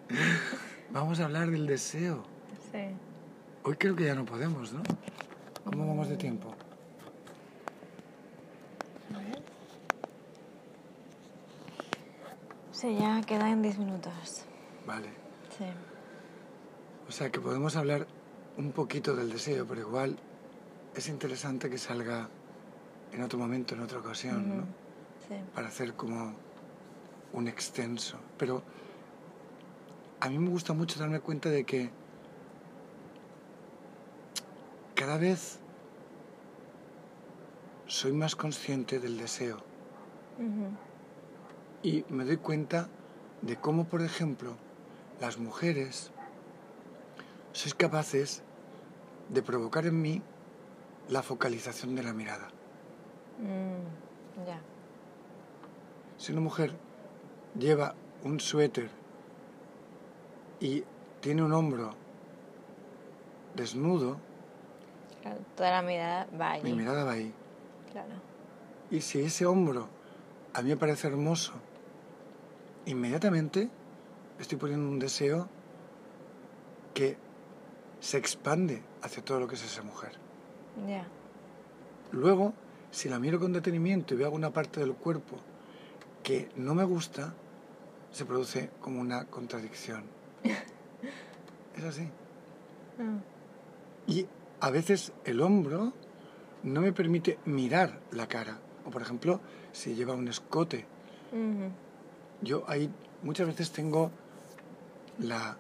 (laughs) Vamos a hablar del deseo. Sí. Hoy creo que ya no podemos, ¿no? ¿Cómo vamos de tiempo? A ver. Sí, ya quedan 10 minutos. Vale. Sí. O sea que podemos hablar un poquito del deseo, pero igual es interesante que salga en otro momento, en otra ocasión, ¿no? Sí. Para hacer como un extenso. Pero a mí me gusta mucho darme cuenta de que cada vez soy más consciente del deseo y me doy cuenta de cómo, por ejemplo, las mujeres sois capaces de provocar en mí la focalización de la mirada. Mm, ya. Si una mujer lleva un suéter y tiene un hombro desnudo, Claro, toda la mirada va allí. mi mirada va ahí. Claro. Y si ese hombro a mí me parece hermoso, inmediatamente estoy poniendo un deseo que se expande hacia todo lo que es esa mujer. Luego, si la miro con detenimiento y veo alguna parte del cuerpo que no me gusta, se produce como una contradicción. (laughs) es así. Mm, Y a veces el hombro no me permite mirar la cara. O por ejemplo, si lleva un escote. Yo ahí muchas veces tengo la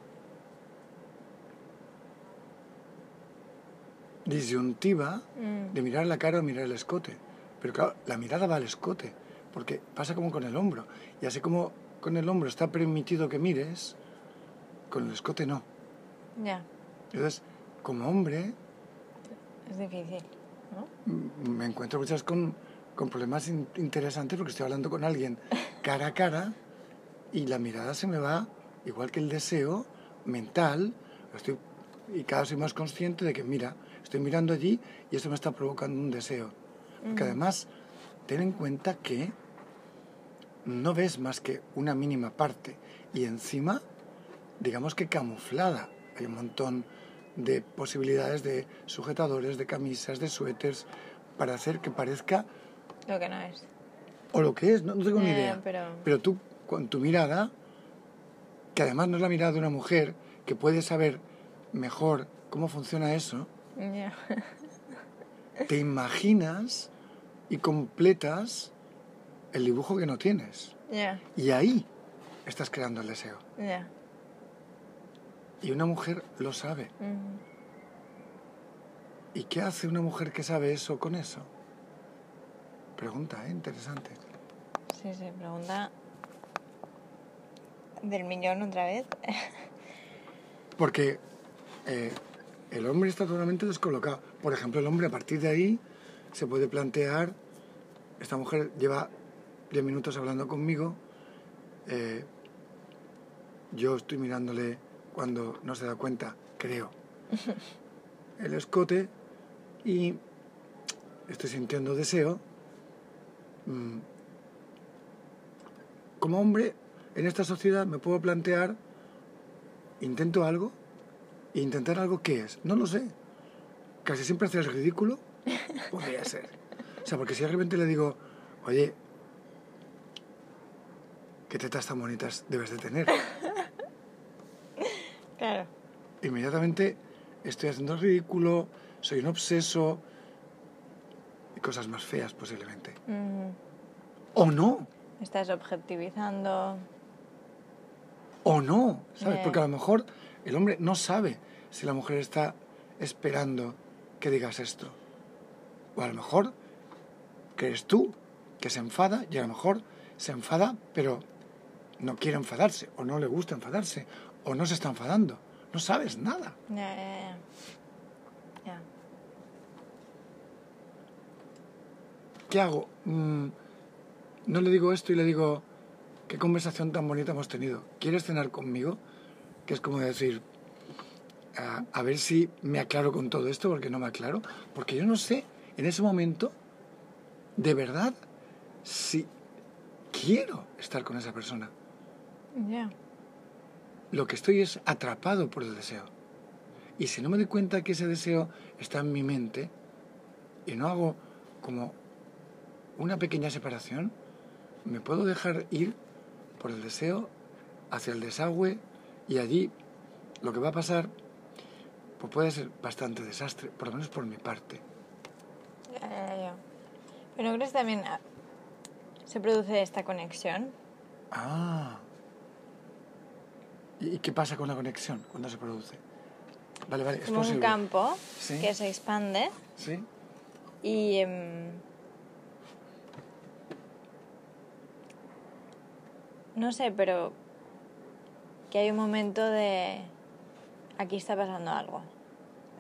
disyuntiva Mm, de mirar la cara o mirar el escote. Pero claro, la mirada va al escote, porque pasa como con el hombro. Y así como con el hombro está permitido que mires, con el escote no. Ya. Entonces, como hombre, Es difícil, me encuentro muchas con, con problemas in- interesantes porque estoy hablando con alguien (laughs) cara a cara y la mirada se me va, igual que el deseo mental, estoy, y cada vez soy más consciente de que, mira, estoy mirando allí y eso me está provocando un deseo. Porque Ujú. además, ten en cuenta que no ves más que una mínima parte y encima, digamos que camuflada. Hay un montón de posibilidades de sujetadores, de camisas, de suéteres, para hacer que parezca Lo que no es. o lo que es, no, no tengo ni Eh, idea. pero- Pero tú, con tu mirada, que además no es la mirada de una mujer, que puede saber mejor cómo funciona eso, Te imaginas y completas el dibujo que no tienes. Y ahí estás creando el deseo. Y una mujer lo sabe. ¿Y qué hace una mujer que sabe eso con eso? Pregunta, ¿eh? Interesante. Sí, sí, pregunta del millón otra vez. Porque eh, el hombre está totalmente descolocado. Por ejemplo, el hombre a partir de ahí se puede plantear, esta mujer lleva 10 minutos hablando conmigo, eh, yo estoy mirándole cuando no se da cuenta, creo, (laughs) el escote y estoy sintiendo deseo. Mm, Como hombre, en esta sociedad me puedo plantear intento algo e intentar algo ¿qué es? No lo sé. Casi siempre hacer el ridículo. (laughs) Podría ser. O sea, porque si de repente le digo, oye, ¿qué tetas tan bonitas debes de tener? (laughs) Claro. Inmediatamente estoy haciendo el ridículo, soy un obseso y cosas más feas posiblemente. O no, Estás objetivizando. o no, ¿sabes? Porque a lo mejor el hombre no sabe si la mujer está esperando que digas esto. O a lo mejor que eres tú que se enfada y a lo mejor se enfada pero no quiere enfadarse o no le gusta enfadarse o no se está enfadando. No sabes nada. ¿Qué hago? Mm, no le digo esto y le digo, qué conversación tan bonita hemos tenido. ¿Quieres cenar conmigo? Que es como decir, a, a ver si me aclaro con todo esto, porque no me aclaro. Porque yo no sé, en ese momento, de verdad, si quiero estar con esa persona. Ya. Lo que estoy es atrapado por el deseo. Y si no me doy cuenta que ese deseo está en mi mente y no hago como una pequeña separación, me puedo dejar ir por el deseo hacia el desagüe y allí lo que va a pasar pues puede ser bastante desastre, por lo menos por mi parte. Ya, ya, ya. Pero ¿no crees que también ah, se produce esta conexión? Ah, ¿Y qué pasa con la conexión cuando se produce? Vale, vale, es como un campo Sí. que se expande ¿Sí? y em, no sé, pero que hay un momento de aquí está pasando algo.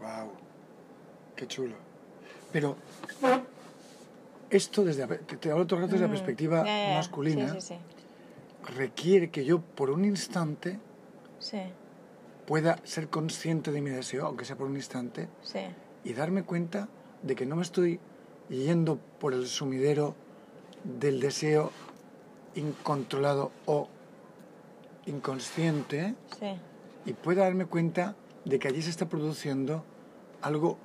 Wow, qué chulo. Pero esto desde te, hablo todo el rato desde la Mm, perspectiva masculina Sí, sí, requiere que yo por un instante sí. Sí, pueda ser consciente de mi deseo, aunque sea por un instante, sí, y darme cuenta de que no me estoy yendo por el sumidero del deseo incontrolado o inconsciente sí, y pueda darme cuenta de que allí se está produciendo algo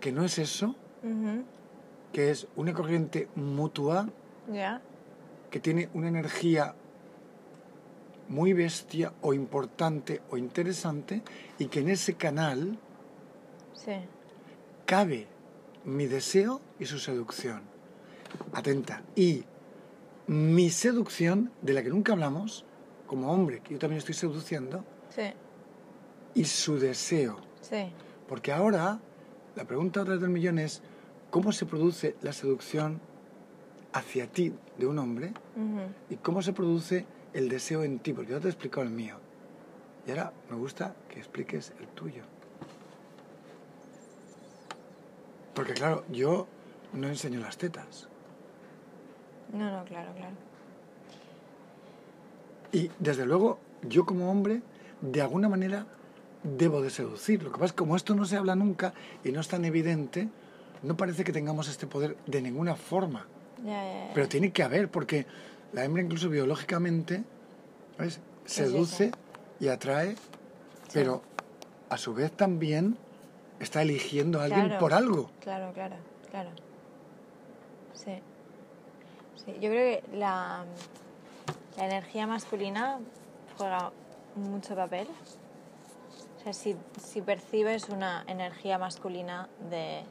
que no es eso, que es una corriente mutua que tiene una energía muy bestia o importante o interesante y que en ese canal sí, cabe mi deseo y su seducción. Atenta. Y mi seducción, de la que nunca hablamos, como hombre, que yo también estoy seduciendo, sí, y su deseo. sí, Porque ahora, la pregunta otra vez del millón es, ¿cómo se produce la seducción hacia ti de un hombre? ¿Y cómo se produce el deseo en ti? Porque yo te he explicado el mío. Y ahora me gusta que expliques el tuyo. Porque claro, yo no enseño las tetas. No, no, claro, claro. Y desde luego, yo como hombre, de alguna manera, debo de seducir. Lo que pasa es que como esto no se habla nunca y no es tan evidente, no parece que tengamos este poder de ninguna forma. Pero tiene que haber, porque la hembra incluso biológicamente ¿ves? Seduce y atrae, pero a su vez también está eligiendo a alguien Claro. por algo. Claro, claro, claro. Sí. Sí, yo creo que la, la energía masculina juega mucho papel. O sea, si, si percibes una energía masculina de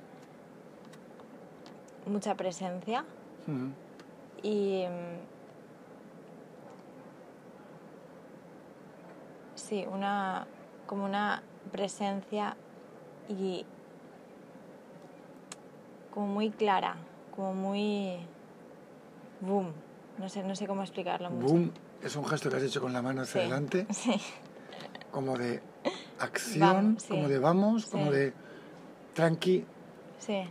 mucha presencia y... Sí, una, como una presencia y como muy clara, como muy boom. No sé, no sé cómo explicarlo mucho. Boom es un gesto que has hecho con la mano hacia Sí, adelante, (laughs) Sí, como de acción, Vamos, sí. como de vamos, como de tranqui, sí,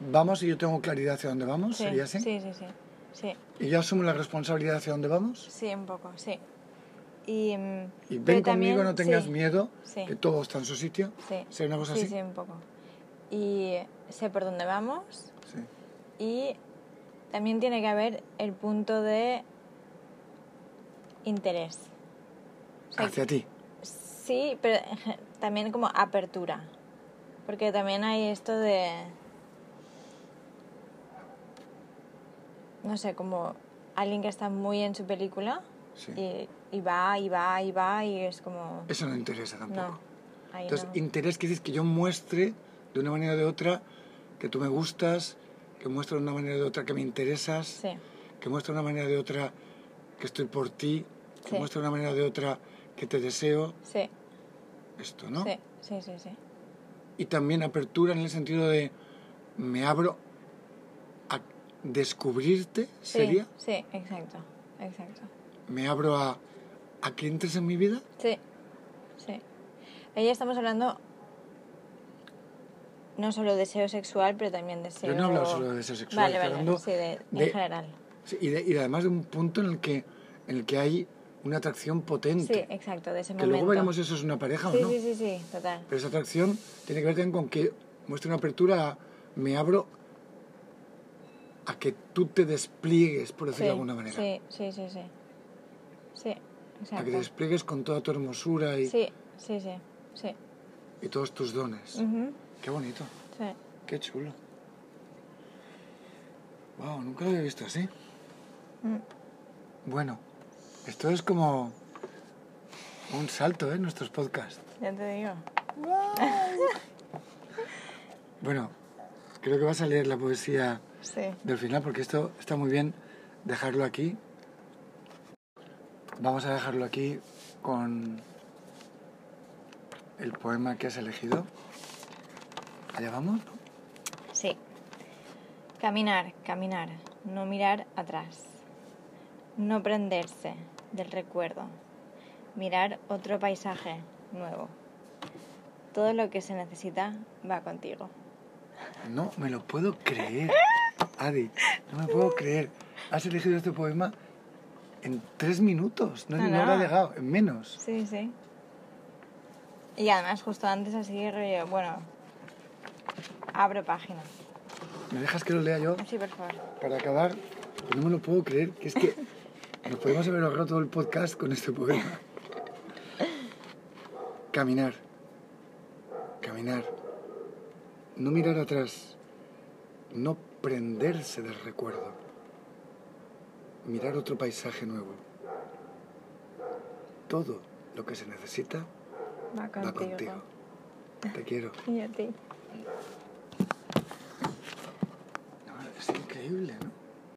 vamos y yo tengo claridad hacia dónde vamos, sería así. sí, sí, sí, sí, Y yo asumo la responsabilidad hacia dónde vamos. sí, un poco, sí. Y, mm, Y ven conmigo, también- no tengas miedo, que todo está en su sitio. Sí, ¿Sería una cosa sí, así? sí, un poco. Y sé por dónde vamos Sí. y también tiene que haber el punto de interés. O sea, Hacia ti. Sí, pero también como apertura. Porque también hay esto de... No sé, como alguien que está muy en su película Sí. y, y va, y va, y va, y es como... Eso no interesa tampoco. No, Entonces, no. interés decir que yo muestre de una manera o de otra que tú me gustas, que muestre de una manera o de otra que me interesas, Sí, que muestre de una manera o de otra que estoy por ti, que Sí. muestre de una manera o de otra que te deseo. sí, Esto, ¿no? sí, sí, sí, sí. Y también apertura en el sentido de me abro a descubrirte, ¿sería? Sí, exacto, exacto. Me abro a, a que entres en mi vida. Sí, sí. Ahí estamos hablando no solo deseo sexual, pero también deseo... Yo no he hablado solo de deseo sexual, Vale, vale, hablando sí, de, de- en general. Sí, y, de- y además de un punto en el que, en el que hay una atracción potente. Sí, exacto, de ese que momento. luego veremos si eso es una pareja Sí, o no. sí, sí, sí, total. Pero esa atracción tiene que ver también con que muestre una apertura a me abro a que tú te despliegues, por decirlo Sí, de alguna manera. Sí, sí, sí, sí. Sí, A que exacto. te despliegues con toda tu hermosura y, Sí, sí, sí, sí. y todos tus dones. Ujú, Qué bonito, sí. qué chulo. Wow, nunca lo había visto así. Mm. Bueno, esto es como un salto, ¿eh? Nuestros podcasts. Ya te digo. (laughs) Bueno, creo que vas a leer la poesía Sí. del final porque esto está muy bien dejarlo aquí. Vamos a dejarlo aquí con el poema que has elegido. Allá vamos, ¿no? Sí. Caminar, caminar, no mirar atrás. No prenderse del recuerdo. Mirar otro paisaje nuevo. Todo lo que se necesita va contigo. No me lo puedo creer. Adi, no me puedo creer. Has elegido este poema en tres minutos. No, No, no, llegado, en menos. Sí, sí. Y además justo antes así, rollo, bueno, abro página. ¿Me dejas que lo lea yo? Sí, por favor. Para acabar, no me lo puedo creer. Que es que (laughs) nos podemos haber ahorrado todo el podcast con este poema. Caminar. Caminar. No mirar atrás. No prenderse del recuerdo. Mirar otro paisaje nuevo. Todo lo que se necesita Va contigo. va contigo. Te quiero. (laughs) Y a ti. 对吧